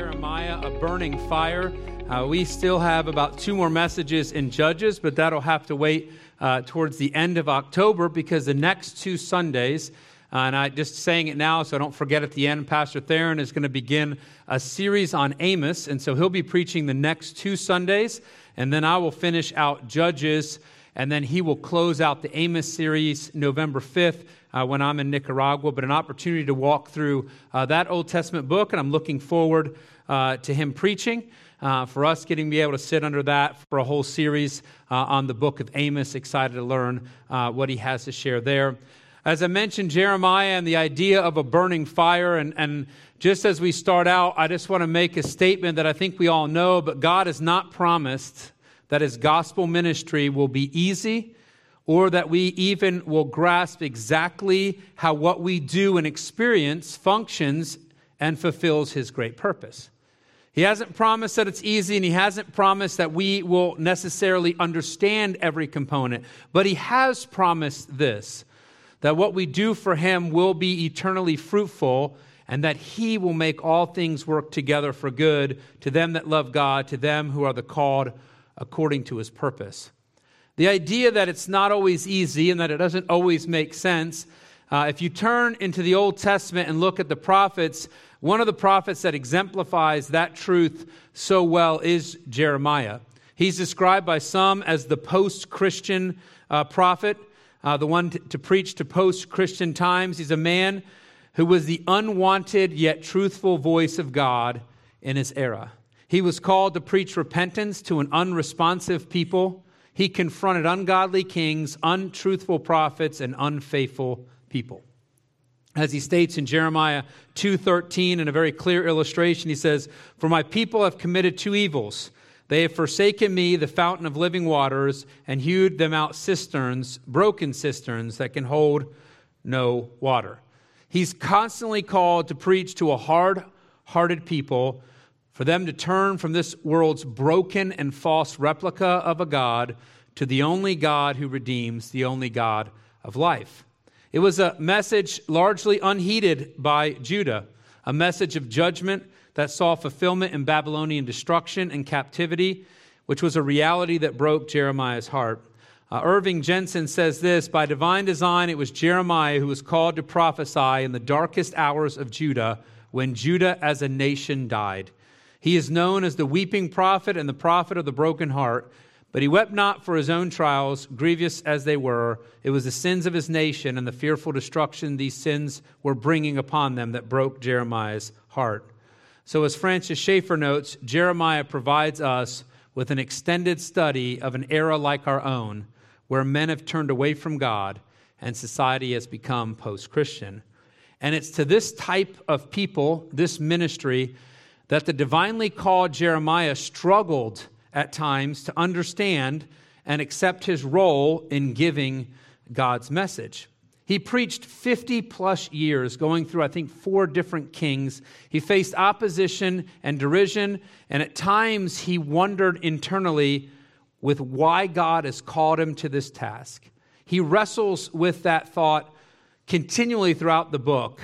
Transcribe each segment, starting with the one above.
Jeremiah, a burning fire. Uh, we still have about two more messages in Judges, but that'll have to wait uh, towards the end of October because the next two Sundays, uh, and I just saying it now so I don't forget at the end, Pastor Theron is going to begin a series on Amos, and so he'll be preaching the next two Sundays, and then I will finish out Judges, and then he will close out the Amos series November 5th uh, when I'm in Nicaragua, but an opportunity to walk through uh, that Old Testament book, and I'm looking forward uh, to him preaching. Uh, for us getting to be able to sit under that for a whole series uh, on the book of Amos. Excited to learn uh, what he has to share there. As I mentioned, Jeremiah and the idea of a burning fire. And, and just as we start out, I just want to make a statement that I think we all know, but God has not promised that his gospel ministry will be easy or that we even will grasp exactly how what we do and experience functions and fulfills his great purpose. He hasn't promised that it's easy, and he hasn't promised that we will necessarily understand every component, but he has promised this that what we do for him will be eternally fruitful, and that he will make all things work together for good to them that love God, to them who are the called according to his purpose. The idea that it's not always easy and that it doesn't always make sense. Uh, if you turn into the Old Testament and look at the prophets, one of the prophets that exemplifies that truth so well is Jeremiah. He's described by some as the post Christian uh, prophet, uh, the one to, to preach to post Christian times. He's a man who was the unwanted yet truthful voice of God in his era. He was called to preach repentance to an unresponsive people. He confronted ungodly kings, untruthful prophets, and unfaithful people. As he states in Jeremiah 2:13 in a very clear illustration, he says, "For my people have committed two evils. They have forsaken me, the fountain of living waters, and hewed them out cisterns, broken cisterns that can hold no water." He's constantly called to preach to a hard-hearted people for them to turn from this world's broken and false replica of a God to the only God who redeems, the only God of life. It was a message largely unheeded by Judah, a message of judgment that saw fulfillment in Babylonian destruction and captivity, which was a reality that broke Jeremiah's heart. Uh, Irving Jensen says this By divine design, it was Jeremiah who was called to prophesy in the darkest hours of Judah when Judah as a nation died. He is known as the weeping prophet and the prophet of the broken heart. But he wept not for his own trials, grievous as they were. It was the sins of his nation and the fearful destruction these sins were bringing upon them that broke Jeremiah's heart. So, as Francis Schaeffer notes, Jeremiah provides us with an extended study of an era like our own, where men have turned away from God and society has become post Christian. And it's to this type of people, this ministry, that the divinely called Jeremiah struggled at times to understand and accept his role in giving God's message. He preached 50 plus years, going through, I think, four different kings. He faced opposition and derision, and at times he wondered internally with why God has called him to this task. He wrestles with that thought continually throughout the book.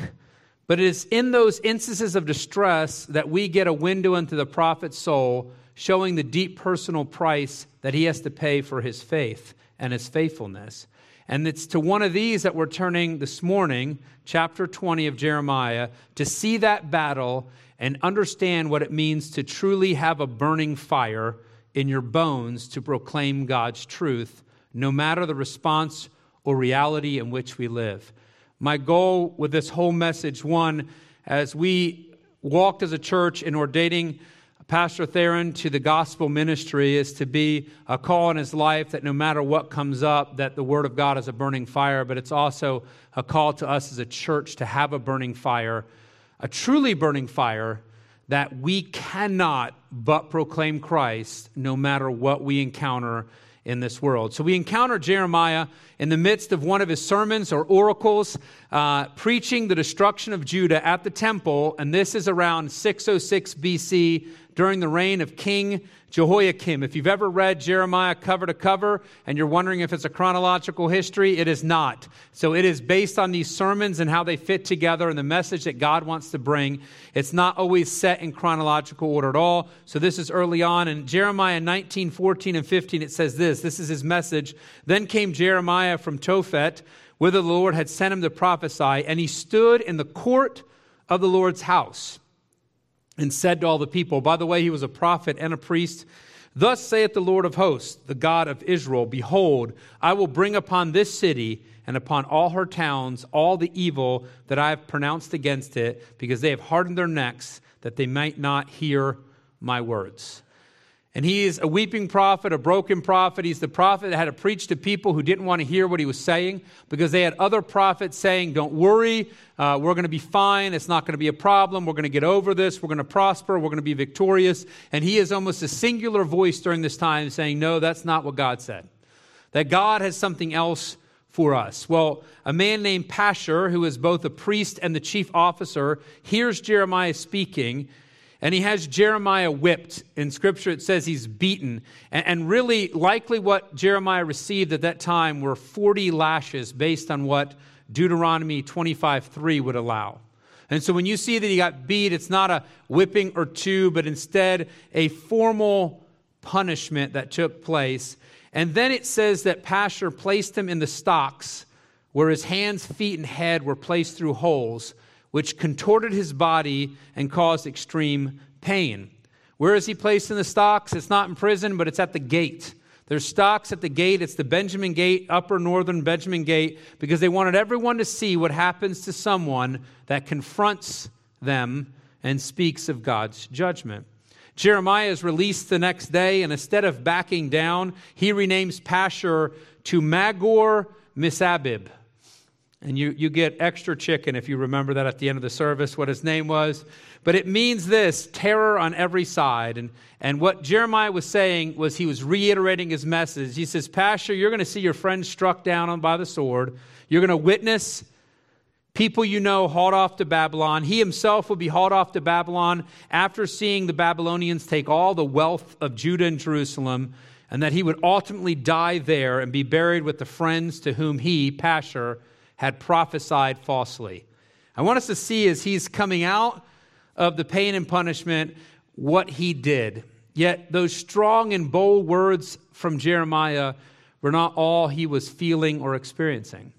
But it is in those instances of distress that we get a window into the prophet's soul, showing the deep personal price that he has to pay for his faith and his faithfulness. And it's to one of these that we're turning this morning, chapter 20 of Jeremiah, to see that battle and understand what it means to truly have a burning fire in your bones to proclaim God's truth, no matter the response or reality in which we live. My goal with this whole message, one, as we walked as a church in ordaining Pastor Theron to the gospel ministry is to be a call in his life that no matter what comes up, that the word of God is a burning fire, but it's also a call to us as a church to have a burning fire, a truly burning fire that we cannot but proclaim Christ no matter what we encounter in this world. So we encounter Jeremiah in the midst of one of his sermons or oracles, uh, preaching the destruction of Judah at the temple. And this is around 606 BC during the reign of King Jehoiakim. If you've ever read Jeremiah cover to cover and you're wondering if it's a chronological history, it is not. So it is based on these sermons and how they fit together and the message that God wants to bring. It's not always set in chronological order at all. So this is early on. In Jeremiah 19, 14, and 15, it says this this is his message. Then came Jeremiah from Tophet, whither the Lord had sent him to prophesy, and he stood in the court of the Lord's house and said to all the people, by the way, he was a prophet and a priest. Thus saith the Lord of hosts, the God of Israel Behold, I will bring upon this city and upon all her towns all the evil that I have pronounced against it, because they have hardened their necks, that they might not hear my words. And he is a weeping prophet, a broken prophet. He's the prophet that had to preach to people who didn't want to hear what he was saying because they had other prophets saying, Don't worry, uh, we're going to be fine. It's not going to be a problem. We're going to get over this. We're going to prosper. We're going to be victorious. And he is almost a singular voice during this time saying, No, that's not what God said. That God has something else for us. Well, a man named Pashur, who is both a priest and the chief officer, hears Jeremiah speaking and he has Jeremiah whipped. In scripture, it says he's beaten. And, really, likely what Jeremiah received at that time were 40 lashes based on what Deuteronomy 25 3 would allow. And so when you see that he got beat, it's not a whipping or two, but instead a formal punishment that took place. And then it says that Pashur placed him in the stocks where his hands, feet, and head were placed through holes which contorted his body and caused extreme pain. Where is he placed in the stocks? It's not in prison, but it's at the gate. There's stocks at the gate. It's the Benjamin Gate, upper northern Benjamin Gate, because they wanted everyone to see what happens to someone that confronts them and speaks of God's judgment. Jeremiah is released the next day, and instead of backing down, he renames Pashur to Magor Missabib. And you, you get extra chicken if you remember that at the end of the service, what his name was. But it means this terror on every side. And, and what Jeremiah was saying was he was reiterating his message. He says, Pashur, you're going to see your friends struck down by the sword. You're going to witness people you know hauled off to Babylon. He himself will be hauled off to Babylon after seeing the Babylonians take all the wealth of Judah and Jerusalem, and that he would ultimately die there and be buried with the friends to whom he, Pashur, had prophesied falsely. I want us to see as he's coming out of the pain and punishment what he did. Yet those strong and bold words from Jeremiah were not all he was feeling or experiencing.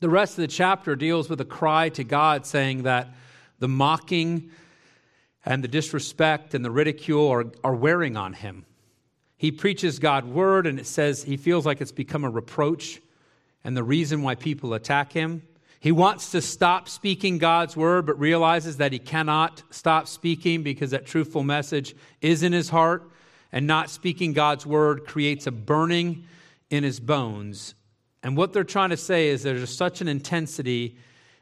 The rest of the chapter deals with a cry to God saying that the mocking and the disrespect and the ridicule are, are wearing on him. He preaches God's word, and it says he feels like it's become a reproach and the reason why people attack him. He wants to stop speaking God's word, but realizes that he cannot stop speaking because that truthful message is in his heart. And not speaking God's word creates a burning in his bones. And what they're trying to say is there's such an intensity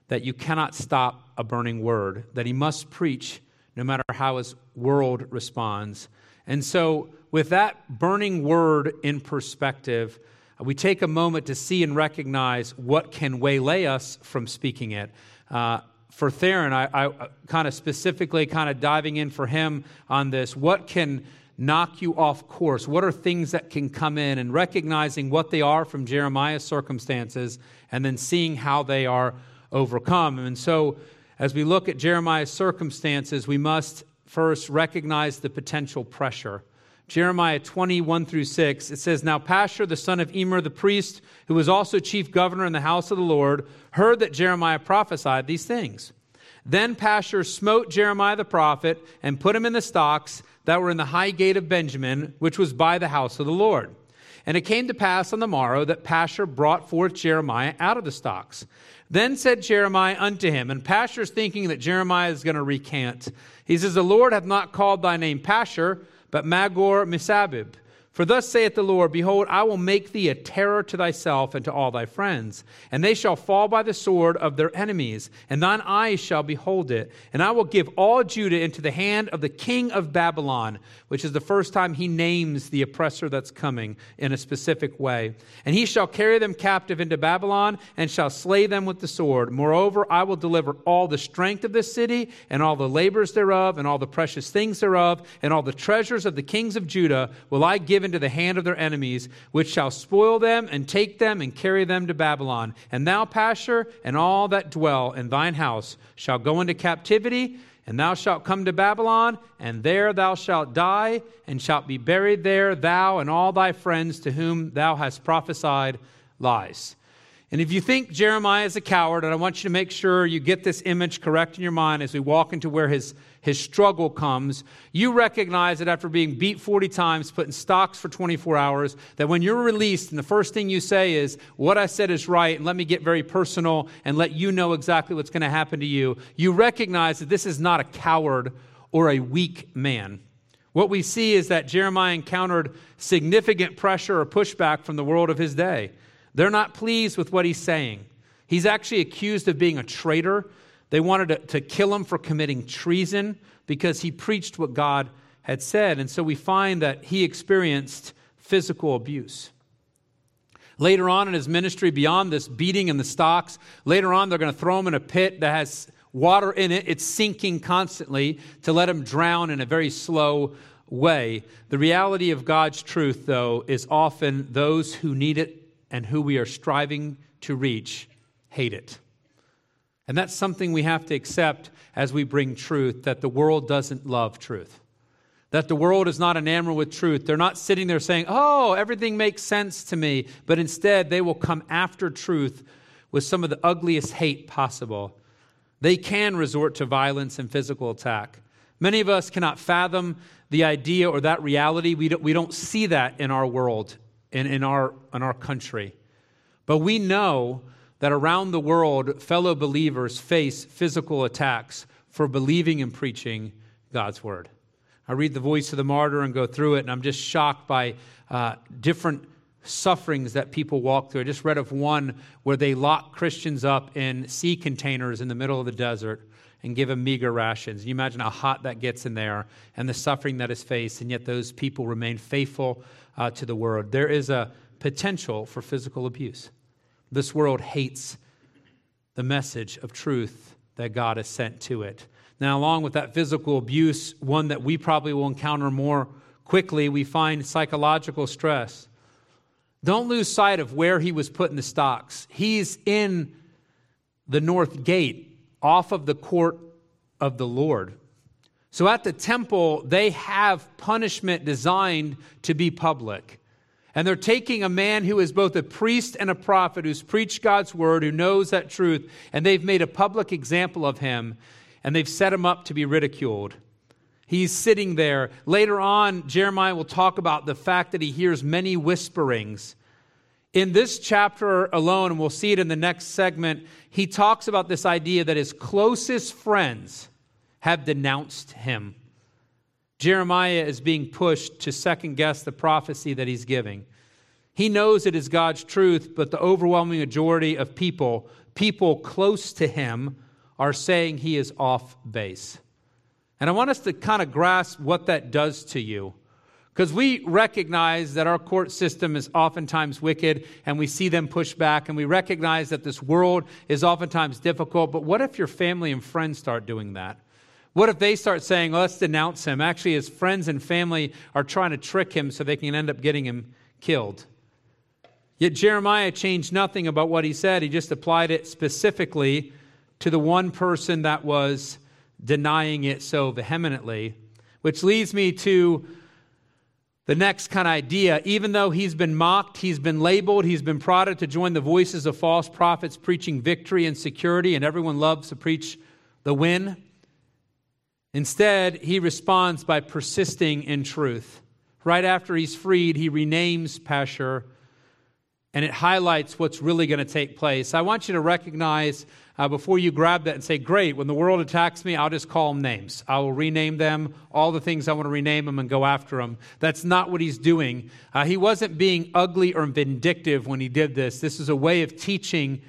that you cannot stop a burning word, that he must preach no matter how his world responds. And so, with that burning word in perspective, we take a moment to see and recognize what can waylay us from speaking it. Uh, for Theron, I, I kind of specifically kind of diving in for him on this. What can knock you off course? What are things that can come in and recognizing what they are from Jeremiah's circumstances and then seeing how they are overcome? And so, as we look at Jeremiah's circumstances, we must first recognize the potential pressure. Jeremiah 21 through 6, it says, Now Pashur, the son of Immer the priest, who was also chief governor in the house of the Lord, heard that Jeremiah prophesied these things. Then Pashur smote Jeremiah the prophet and put him in the stocks that were in the high gate of Benjamin, which was by the house of the Lord. And it came to pass on the morrow that Pashur brought forth Jeremiah out of the stocks. Then said Jeremiah unto him, and Pashur's thinking that Jeremiah is going to recant. He says, The Lord hath not called thy name Pashur, but Magor Missabib. For thus saith the Lord Behold, I will make thee a terror to thyself and to all thy friends, and they shall fall by the sword of their enemies, and thine eyes shall behold it. And I will give all Judah into the hand of the king of Babylon, which is the first time he names the oppressor that's coming in a specific way. And he shall carry them captive into Babylon, and shall slay them with the sword. Moreover, I will deliver all the strength of this city, and all the labors thereof, and all the precious things thereof, and all the treasures of the kings of Judah will I give into the hand of their enemies, which shall spoil them and take them and carry them to Babylon. And thou, Pashur, and all that dwell in thine house shall go into captivity, and thou shalt come to Babylon, and there thou shalt die, and shalt be buried there, thou and all thy friends to whom thou hast prophesied lies. And if you think Jeremiah is a coward, and I want you to make sure you get this image correct in your mind as we walk into where his, his struggle comes, you recognize that after being beat 40 times, put in stocks for 24 hours, that when you're released and the first thing you say is, What I said is right, and let me get very personal and let you know exactly what's going to happen to you, you recognize that this is not a coward or a weak man. What we see is that Jeremiah encountered significant pressure or pushback from the world of his day. They're not pleased with what he's saying. He's actually accused of being a traitor. They wanted to, to kill him for committing treason because he preached what God had said. And so we find that he experienced physical abuse. Later on in his ministry, beyond this beating in the stocks, later on they're going to throw him in a pit that has water in it. It's sinking constantly to let him drown in a very slow way. The reality of God's truth, though, is often those who need it and who we are striving to reach hate it. And that's something we have to accept as we bring truth that the world doesn't love truth. That the world is not enamored with truth. They're not sitting there saying, oh, everything makes sense to me. But instead, they will come after truth with some of the ugliest hate possible. They can resort to violence and physical attack. Many of us cannot fathom the idea or that reality. We don't, we don't see that in our world in, in, our, in our country. But we know that around the world, fellow believers face physical attacks for believing and preaching God's word. I read the voice of the martyr and go through it, and I'm just shocked by uh, different sufferings that people walk through. I just read of one where they lock Christians up in sea containers in the middle of the desert and give them meager rations. You imagine how hot that gets in there and the suffering that is faced, and yet those people remain faithful uh, to the word. There is a potential for physical abuse. This world hates the message of truth that God has sent to it. Now, along with that physical abuse, one that we probably will encounter more quickly, we find psychological stress. Don't lose sight of where he was put in the stocks. He's in the north gate, off of the court of the Lord. So at the temple, they have punishment designed to be public. And they're taking a man who is both a priest and a prophet, who's preached God's word, who knows that truth, and they've made a public example of him, and they've set him up to be ridiculed. He's sitting there. Later on, Jeremiah will talk about the fact that he hears many whisperings. In this chapter alone, and we'll see it in the next segment, he talks about this idea that his closest friends, have denounced him. Jeremiah is being pushed to second guess the prophecy that he's giving. He knows it is God's truth, but the overwhelming majority of people, people close to him, are saying he is off base. And I want us to kind of grasp what that does to you. Because we recognize that our court system is oftentimes wicked and we see them push back, and we recognize that this world is oftentimes difficult. But what if your family and friends start doing that? What if they start saying, let's denounce him? Actually, his friends and family are trying to trick him so they can end up getting him killed. Yet Jeremiah changed nothing about what he said. He just applied it specifically to the one person that was denying it so vehemently, which leads me to the next kind of idea. Even though he's been mocked, he's been labeled, he's been prodded to join the voices of false prophets preaching victory and security, and everyone loves to preach the win. Instead, he responds by persisting in truth. Right after he's freed, he renames Pashur and it highlights what's really going to take place. I want you to recognize uh, before you grab that and say, Great, when the world attacks me, I'll just call them names. I will rename them, all the things I want to rename them, and go after them. That's not what he's doing. Uh, he wasn't being ugly or vindictive when he did this. This is a way of teaching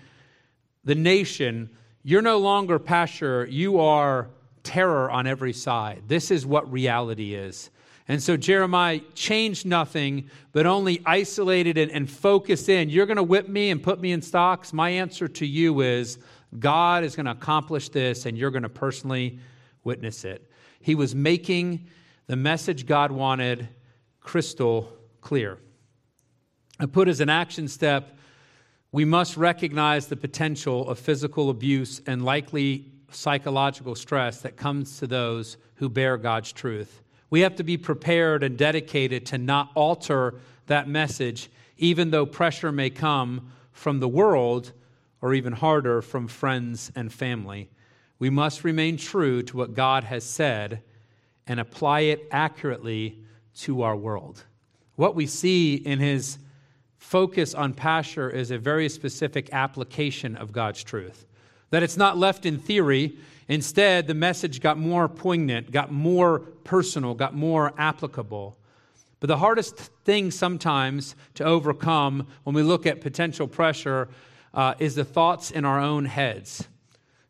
the nation you're no longer Pashur, you are terror on every side. This is what reality is. And so Jeremiah changed nothing, but only isolated and, and focused in. You're going to whip me and put me in stocks. My answer to you is God is going to accomplish this, and you're going to personally witness it. He was making the message God wanted crystal clear. I put as an action step, we must recognize the potential of physical abuse and likely psychological stress that comes to those who bear God's truth. We have to be prepared and dedicated to not alter that message, even though pressure may come from the world or even harder, from friends and family. We must remain true to what God has said and apply it accurately to our world. What we see in his focus on Pashur is a very specific application of God's truth. That it's not left in theory. Instead, the message got more poignant, got more personal, got more applicable. But the hardest thing sometimes to overcome when we look at potential pressure uh, is the thoughts in our own heads.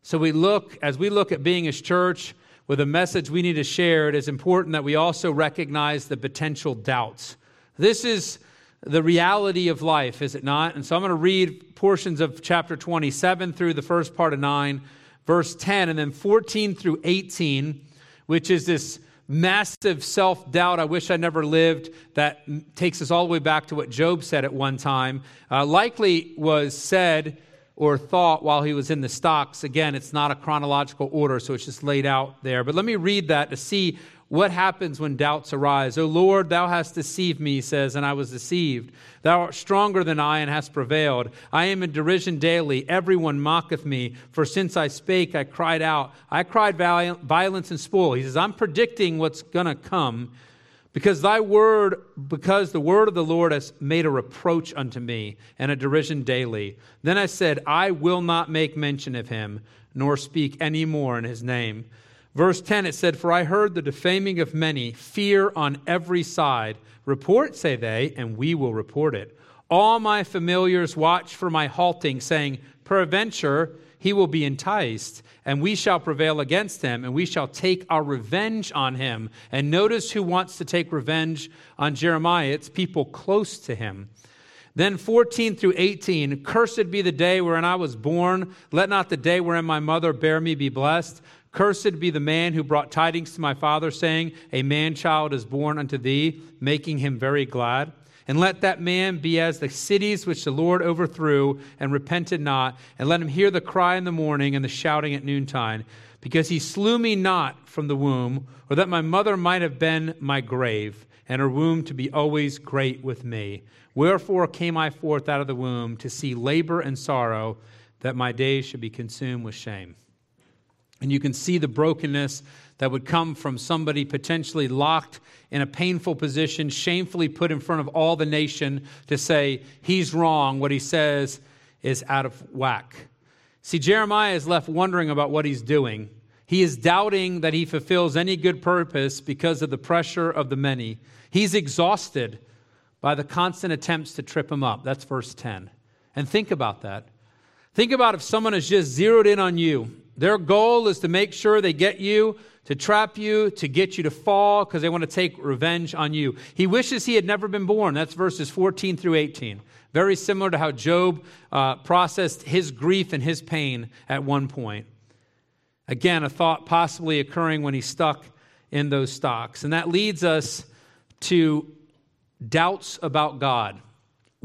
So we look, as we look at being as church with a message we need to share, it is important that we also recognize the potential doubts. This is the reality of life, is it not? And so I'm going to read portions of chapter 27 through the first part of 9, verse 10, and then 14 through 18, which is this massive self doubt. I wish I never lived. That takes us all the way back to what Job said at one time. Uh, likely was said or thought while he was in the stocks. Again, it's not a chronological order, so it's just laid out there. But let me read that to see what happens when doubts arise? O Lord, thou hast deceived me, he says, and I was deceived. Thou art stronger than I and hast prevailed. I am in derision daily. Everyone mocketh me. For since I spake, I cried out. I cried violence and spoil. He says, I'm predicting what's going to come because thy word, because the word of the Lord has made a reproach unto me and a derision daily. Then I said, I will not make mention of him, nor speak any more in his name. Verse 10, it said, For I heard the defaming of many, fear on every side. Report, say they, and we will report it. All my familiars watch for my halting, saying, Peradventure he will be enticed, and we shall prevail against him, and we shall take our revenge on him. And notice who wants to take revenge on Jeremiah. It's people close to him. Then 14 through 18, cursed be the day wherein I was born. Let not the day wherein my mother bare me be blessed. Cursed be the man who brought tidings to my father, saying, A man child is born unto thee, making him very glad. And let that man be as the cities which the Lord overthrew and repented not, and let him hear the cry in the morning and the shouting at noontime, because he slew me not from the womb, or that my mother might have been my grave, and her womb to be always great with me. Wherefore came I forth out of the womb to see labor and sorrow, that my days should be consumed with shame. And you can see the brokenness that would come from somebody potentially locked in a painful position, shamefully put in front of all the nation to say, he's wrong, what he says is out of whack. See, Jeremiah is left wondering about what he's doing. He is doubting that he fulfills any good purpose because of the pressure of the many. He's exhausted by the constant attempts to trip him up. That's verse 10. And think about that. Think about if someone has just zeroed in on you their goal is to make sure they get you, to trap you, to get you to fall because they want to take revenge on you. He wishes he had never been born. That's verses 14 through 18. Very similar to how Job uh, processed his grief and his pain at one point. Again, a thought possibly occurring when he's stuck in those stocks. And that leads us to doubts about God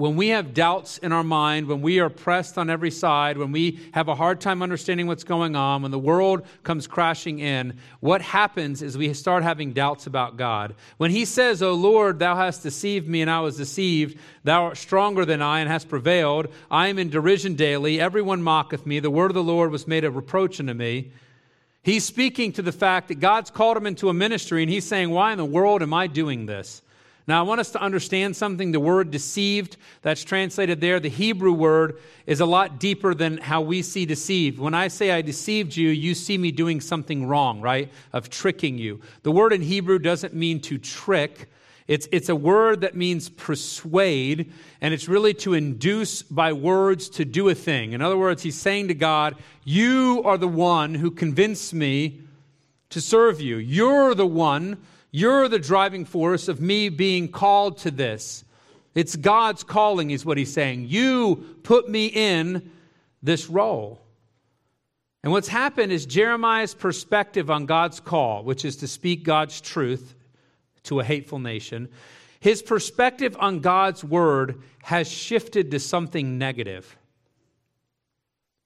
when we have doubts in our mind, when we are pressed on every side, when we have a hard time understanding what's going on, when the world comes crashing in, what happens is we start having doubts about God. When He says, O Lord, thou hast deceived me and I was deceived, thou art stronger than I and hast prevailed, I am in derision daily, everyone mocketh me, the word of the Lord was made a reproach unto me. He's speaking to the fact that God's called him into a ministry and he's saying, Why in the world am I doing this? Now, I want us to understand something. The word deceived, that's translated there, the Hebrew word is a lot deeper than how we see deceived. When I say I deceived you, you see me doing something wrong, right? Of tricking you. The word in Hebrew doesn't mean to trick, it's, it's a word that means persuade, and it's really to induce by words to do a thing. In other words, he's saying to God, You are the one who convinced me to serve you. You're the one you're the driving force of me being called to this. It's God's calling, is what he's saying. You put me in this role. And what's happened is Jeremiah's perspective on God's call, which is to speak God's truth to a hateful nation, his perspective on God's word has shifted to something negative.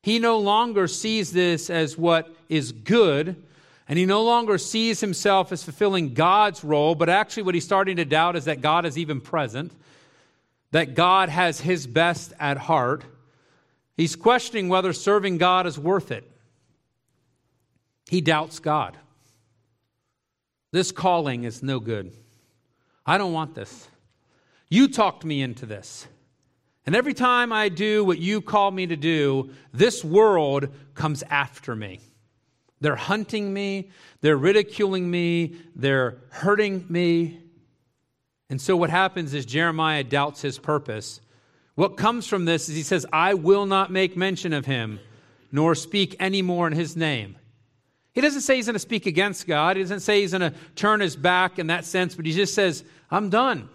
He no longer sees this as what is good, and he no longer sees himself as fulfilling God's role, but actually, what he's starting to doubt is that God is even present, that God has his best at heart. He's questioning whether serving God is worth it. He doubts God. This calling is no good. I don't want this. You talked me into this. And every time I do what you call me to do, this world comes after me. They're hunting me, they're ridiculing me, they're hurting me. And so what happens is Jeremiah doubts his purpose. What comes from this is he says, I will not make mention of him, nor speak any more in his name. He doesn't say he's going to speak against God. He doesn't say he's going to turn his back in that sense, but he just says, I'm done.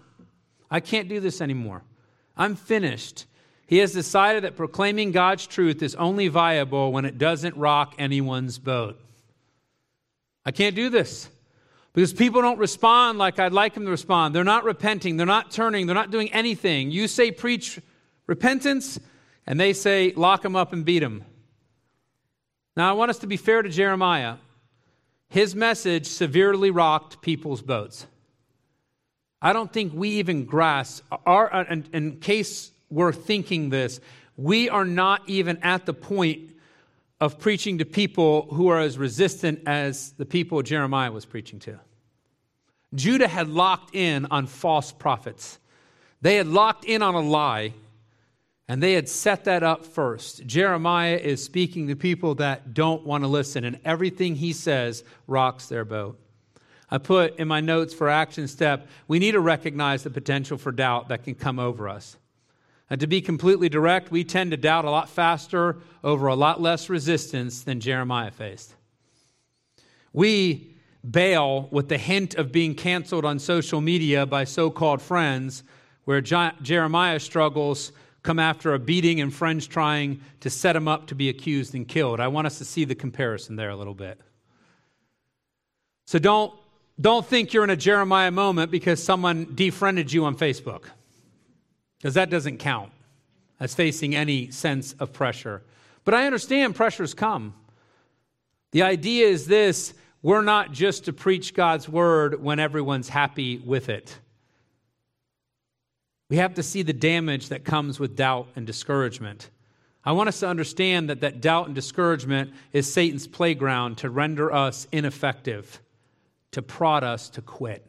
I can't do this anymore. I'm finished. He has decided that proclaiming God's truth is only viable when it doesn't rock anyone's boat. I can't do this because people don't respond like I'd like them to respond. They're not repenting, they're not turning, they're not doing anything. You say preach repentance, and they say lock them up and beat them. Now, I want us to be fair to Jeremiah. His message severely rocked people's boats. I don't think we even grasp, our, in, in case we're thinking this, we are not even at the point of preaching to people who are as resistant as the people Jeremiah was preaching to. Judah had locked in on false prophets. They had locked in on a lie, and they had set that up first. Jeremiah is speaking to people that don't want to listen, and everything he says rocks their boat. I put in my notes for action step, we need to recognize the potential for doubt that can come over us. And to be completely direct, we tend to doubt a lot faster over a lot less resistance than Jeremiah faced. We bail with the hint of being canceled on social media by so called friends, where Jeremiah struggles come after a beating and friends trying to set him up to be accused and killed. I want us to see the comparison there a little bit. So don't, don't think you're in a Jeremiah moment because someone defriended you on Facebook because that doesn't count as facing any sense of pressure. But I understand pressures come. The idea is this we're not just to preach God's word when everyone's happy with it. We have to see the damage that comes with doubt and discouragement. I want us to understand that that doubt and discouragement is Satan's playground to render us ineffective, to prod us to quit.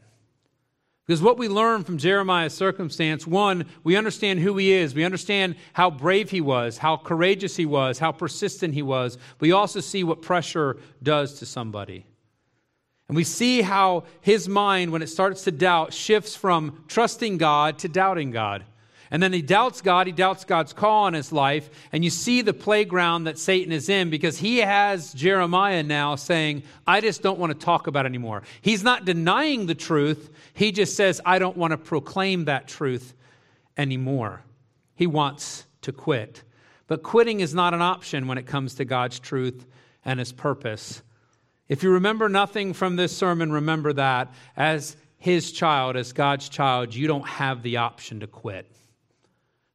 Because what we learn from Jeremiah's circumstance, one, we understand who he is. We understand how brave he was, how courageous he was, how persistent he was. We also see what pressure does to somebody. And we see how his mind, when it starts to doubt, shifts from trusting God to doubting God. And then he doubts God, he doubts God's call on his life. And you see the playground that Satan is in because he has Jeremiah now saying, I just don't want to talk about anymore. He's not denying the truth, he just says, I don't want to proclaim that truth anymore. He wants to quit. But quitting is not an option when it comes to God's truth and his purpose. If you remember nothing from this sermon, remember that as his child, as God's child, you don't have the option to quit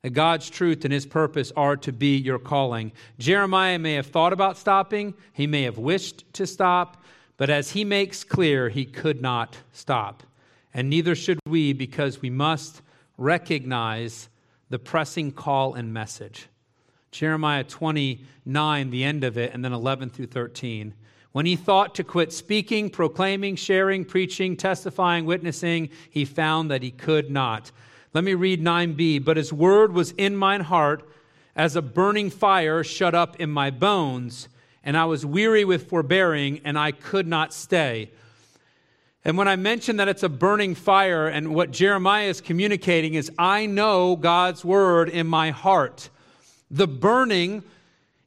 that God's truth and his purpose are to be your calling. Jeremiah may have thought about stopping, he may have wished to stop, but as he makes clear, he could not stop. And neither should we, because we must recognize the pressing call and message. Jeremiah 29, the end of it, and then 11 through 13. When he thought to quit speaking, proclaiming, sharing, preaching, testifying, witnessing, he found that he could not. Let me read 9b. But his word was in mine heart as a burning fire shut up in my bones, and I was weary with forbearing, and I could not stay. And when I mention that it's a burning fire, and what Jeremiah is communicating is, I know God's word in my heart. The burning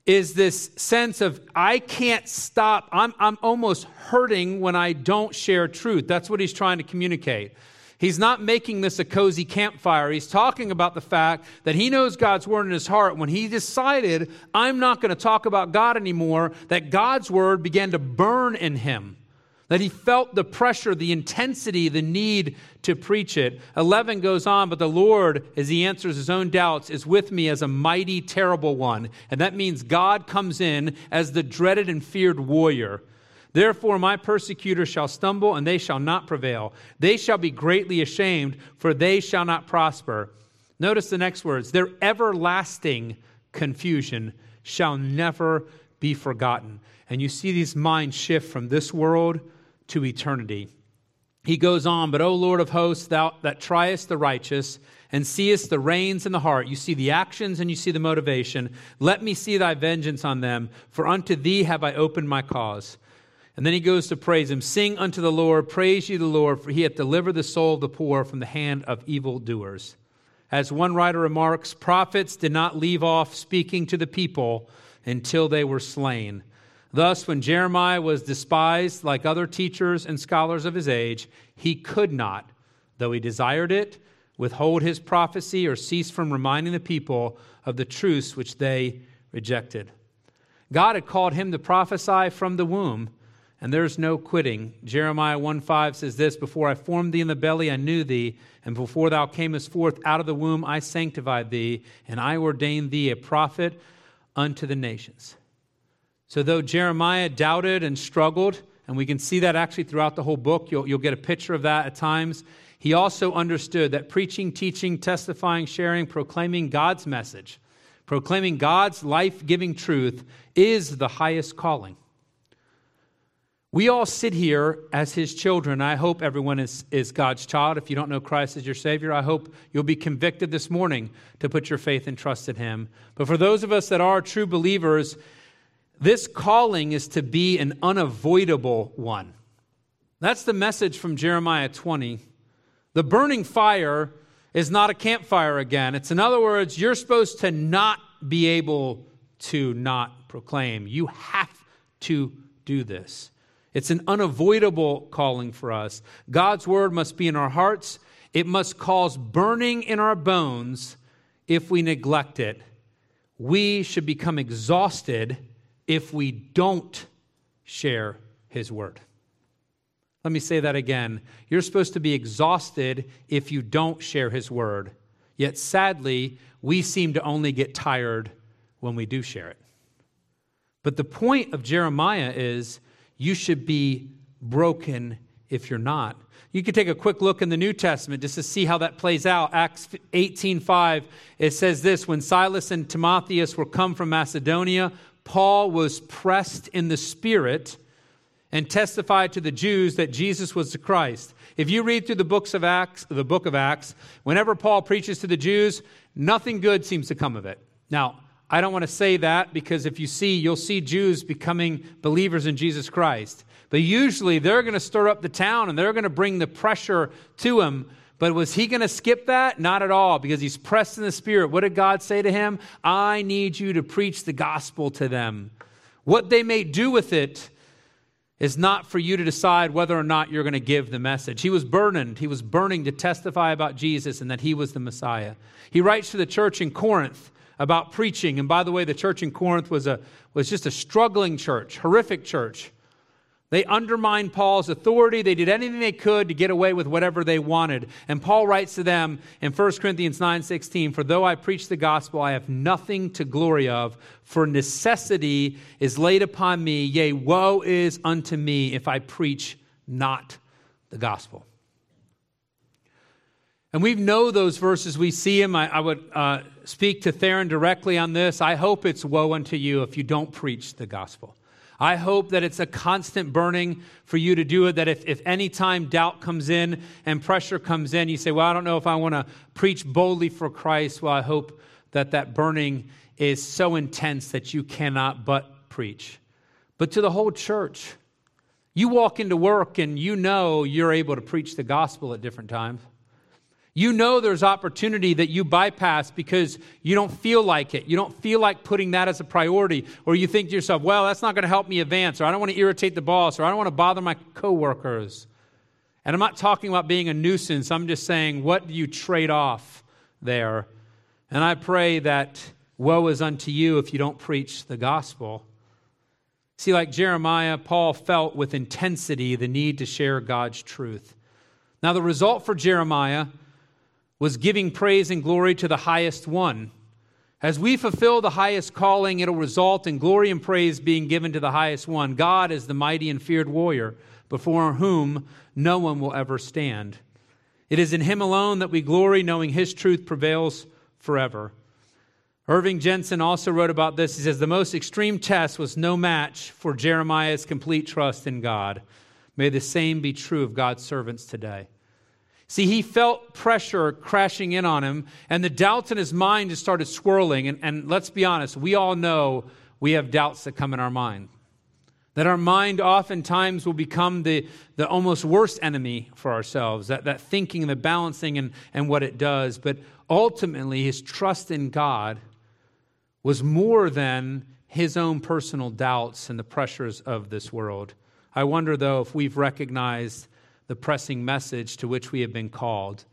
is this sense of I can't stop. I'm, I'm almost hurting when I don't share truth. That's what he's trying to communicate. He's not making this a cozy campfire. He's talking about the fact that he knows God's word in his heart. When he decided, I'm not going to talk about God anymore, that God's word began to burn in him that he felt the pressure, the intensity, the need to preach it. 11 goes on, but the Lord, as he answers his own doubts, is with me as a mighty, terrible one. And that means God comes in as the dreaded and feared warrior. Therefore, my persecutors shall stumble, and they shall not prevail. They shall be greatly ashamed, for they shall not prosper. Notice the next words their everlasting confusion shall never be forgotten. And you see these minds shift from this world to eternity. He goes on, but O Lord of hosts, thou that triest the righteous and seest the reins in the heart, you see the actions and you see the motivation. Let me see thy vengeance on them, for unto thee have I opened my cause. And then he goes to praise him. Sing unto the Lord, praise ye the Lord, for he hath delivered the soul of the poor from the hand of evildoers. As one writer remarks, prophets did not leave off speaking to the people until they were slain. Thus, when Jeremiah was despised like other teachers and scholars of his age, he could not, though he desired it, withhold his prophecy or cease from reminding the people of the truths which they rejected. God had called him to prophesy from the womb, and there's no quitting. Jeremiah 1 5 says this Before I formed thee in the belly, I knew thee, and before thou camest forth out of the womb, I sanctified thee, and I ordained thee a prophet unto the nations. So, though Jeremiah doubted and struggled, and we can see that actually throughout the whole book, you'll, you'll get a picture of that at times, he also understood that preaching, teaching, testifying, sharing, proclaiming God's message, proclaiming God's life giving truth is the highest calling. We all sit here as his children. I hope everyone is, is God's child. If you don't know Christ as your Savior, I hope you'll be convicted this morning to put your faith and trust in him. But for those of us that are true believers, this calling is to be an unavoidable one. That's the message from Jeremiah 20. The burning fire is not a campfire again. It's in other words, you're supposed to not be able to not proclaim. You have to do this. It's an unavoidable calling for us. God's word must be in our hearts. It must cause burning in our bones if we neglect it. We should become exhausted if we don't share his word. Let me say that again. You're supposed to be exhausted if you don't share his word. Yet sadly, we seem to only get tired when we do share it. But the point of Jeremiah is you should be broken if you're not. You can take a quick look in the New Testament just to see how that plays out. Acts 18:5 it says this when Silas and Timotheus were come from Macedonia Paul was pressed in the Spirit and testified to the Jews that Jesus was the Christ. If you read through the books of Acts, the book of Acts, whenever Paul preaches to the Jews, nothing good seems to come of it. Now, I don't want to say that because if you see, you'll see Jews becoming believers in Jesus Christ. But usually they're going to stir up the town and they're going to bring the pressure to him but was he going to skip that? Not at all, because he's pressed in the Spirit. What did God say to him? I need you to preach the gospel to them. What they may do with it is not for you to decide whether or not you're going to give the message. He was burdened. He was burning to testify about Jesus and that he was the Messiah. He writes to the church in Corinth about preaching. And by the way, the church in Corinth was, a, was just a struggling church, horrific church. They undermined Paul's authority. They did anything they could to get away with whatever they wanted. And Paul writes to them in 1 Corinthians 9:16, "For though I preach the gospel, I have nothing to glory of, for necessity is laid upon me, yea, woe is unto me if I preach not the gospel." And we know those verses. We see them. I, I would uh, speak to Theron directly on this. I hope it's woe unto you if you don't preach the gospel. I hope that it's a constant burning for you to do it, that if, if any time doubt comes in and pressure comes in, you say, Well, I don't know if I want to preach boldly for Christ. Well, I hope that that burning is so intense that you cannot but preach. But to the whole church, you walk into work and you know you're able to preach the gospel at different times. You know there's opportunity that you bypass because you don't feel like it. You don't feel like putting that as a priority, or you think to yourself, well, that's not going to help me advance, or I don't want to irritate the boss, or I don't want to bother my coworkers. And I'm not talking about being a nuisance. I'm just saying, what do you trade off there? And I pray that woe is unto you if you don't preach the gospel. See, like Jeremiah, Paul felt with intensity the need to share God's truth. Now, the result for Jeremiah was giving praise and glory to the highest one. As we fulfill the highest calling, it'll result in glory and praise being given to the highest one. God is the mighty and feared warrior, before whom no one will ever stand. It is in him alone that we glory, knowing his truth prevails forever. Irving Jensen also wrote about this. He says, The most extreme test was no match for Jeremiah's complete trust in God. May the same be true of God's servants today. See, he felt pressure crashing in on him, and the doubts in his mind just started swirling. And, and let's be honest, we all know we have doubts that come in our mind. That our mind oftentimes will become the, the almost worst enemy for ourselves, that, that thinking, the balancing, and, and what it does. But ultimately, his trust in God was more than his own personal doubts and the pressures of this world. I wonder, though, if we've recognized the pressing message to which we have been called?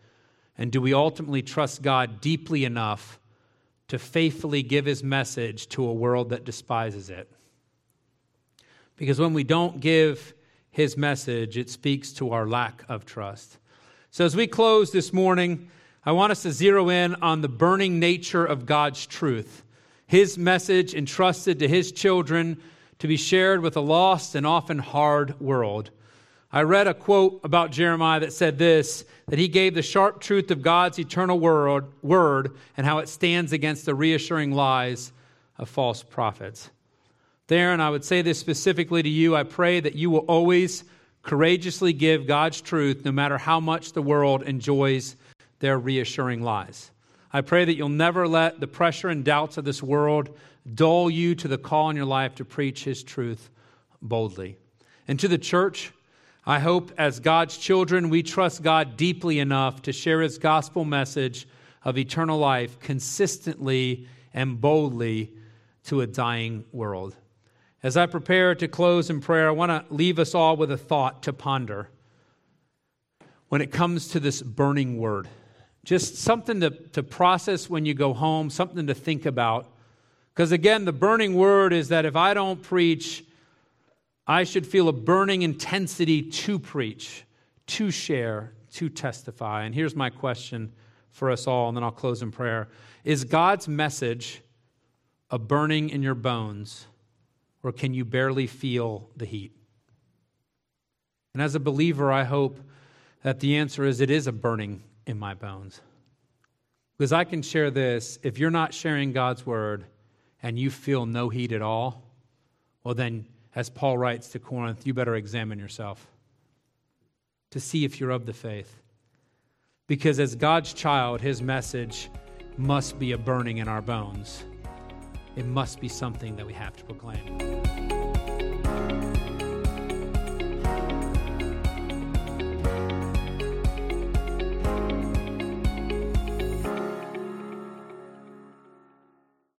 And do we ultimately trust God deeply enough to faithfully give his message to a world that despises it? Because when we don't give his message, it speaks to our lack of trust. So, as we close this morning, I want us to zero in on the burning nature of God's truth, his message entrusted to his children to be shared with a lost and often hard world. I read a quote about Jeremiah that said this that he gave the sharp truth of God's eternal word, word and how it stands against the reassuring lies of false prophets. Theron, I would say this specifically to you, I pray that you will always courageously give God's truth no matter how much the world enjoys their reassuring lies. I pray that you'll never let the pressure and doubts of this world dull you to the call in your life to preach His truth boldly. And to the church, I hope as God's children, we trust God deeply enough to share his gospel message of eternal life consistently and boldly to a dying world. As I prepare to close in prayer, I want to leave us all with a thought to ponder when it comes to this burning word. Just something to, to process when you go home, something to think about. Because again, the burning word is that if I don't preach, I should feel a burning intensity to preach, to share, to testify. And here's my question for us all, and then I'll close in prayer. Is God's message a burning in your bones, or can you barely feel the heat? And as a believer, I hope that the answer is it is a burning in my bones. Because I can share this if you're not sharing God's word and you feel no heat at all, well, then as Paul writes to Corinth, you better examine yourself to see if you're of the faith. Because as God's child, his message must be a burning in our bones. It must be something that we have to proclaim.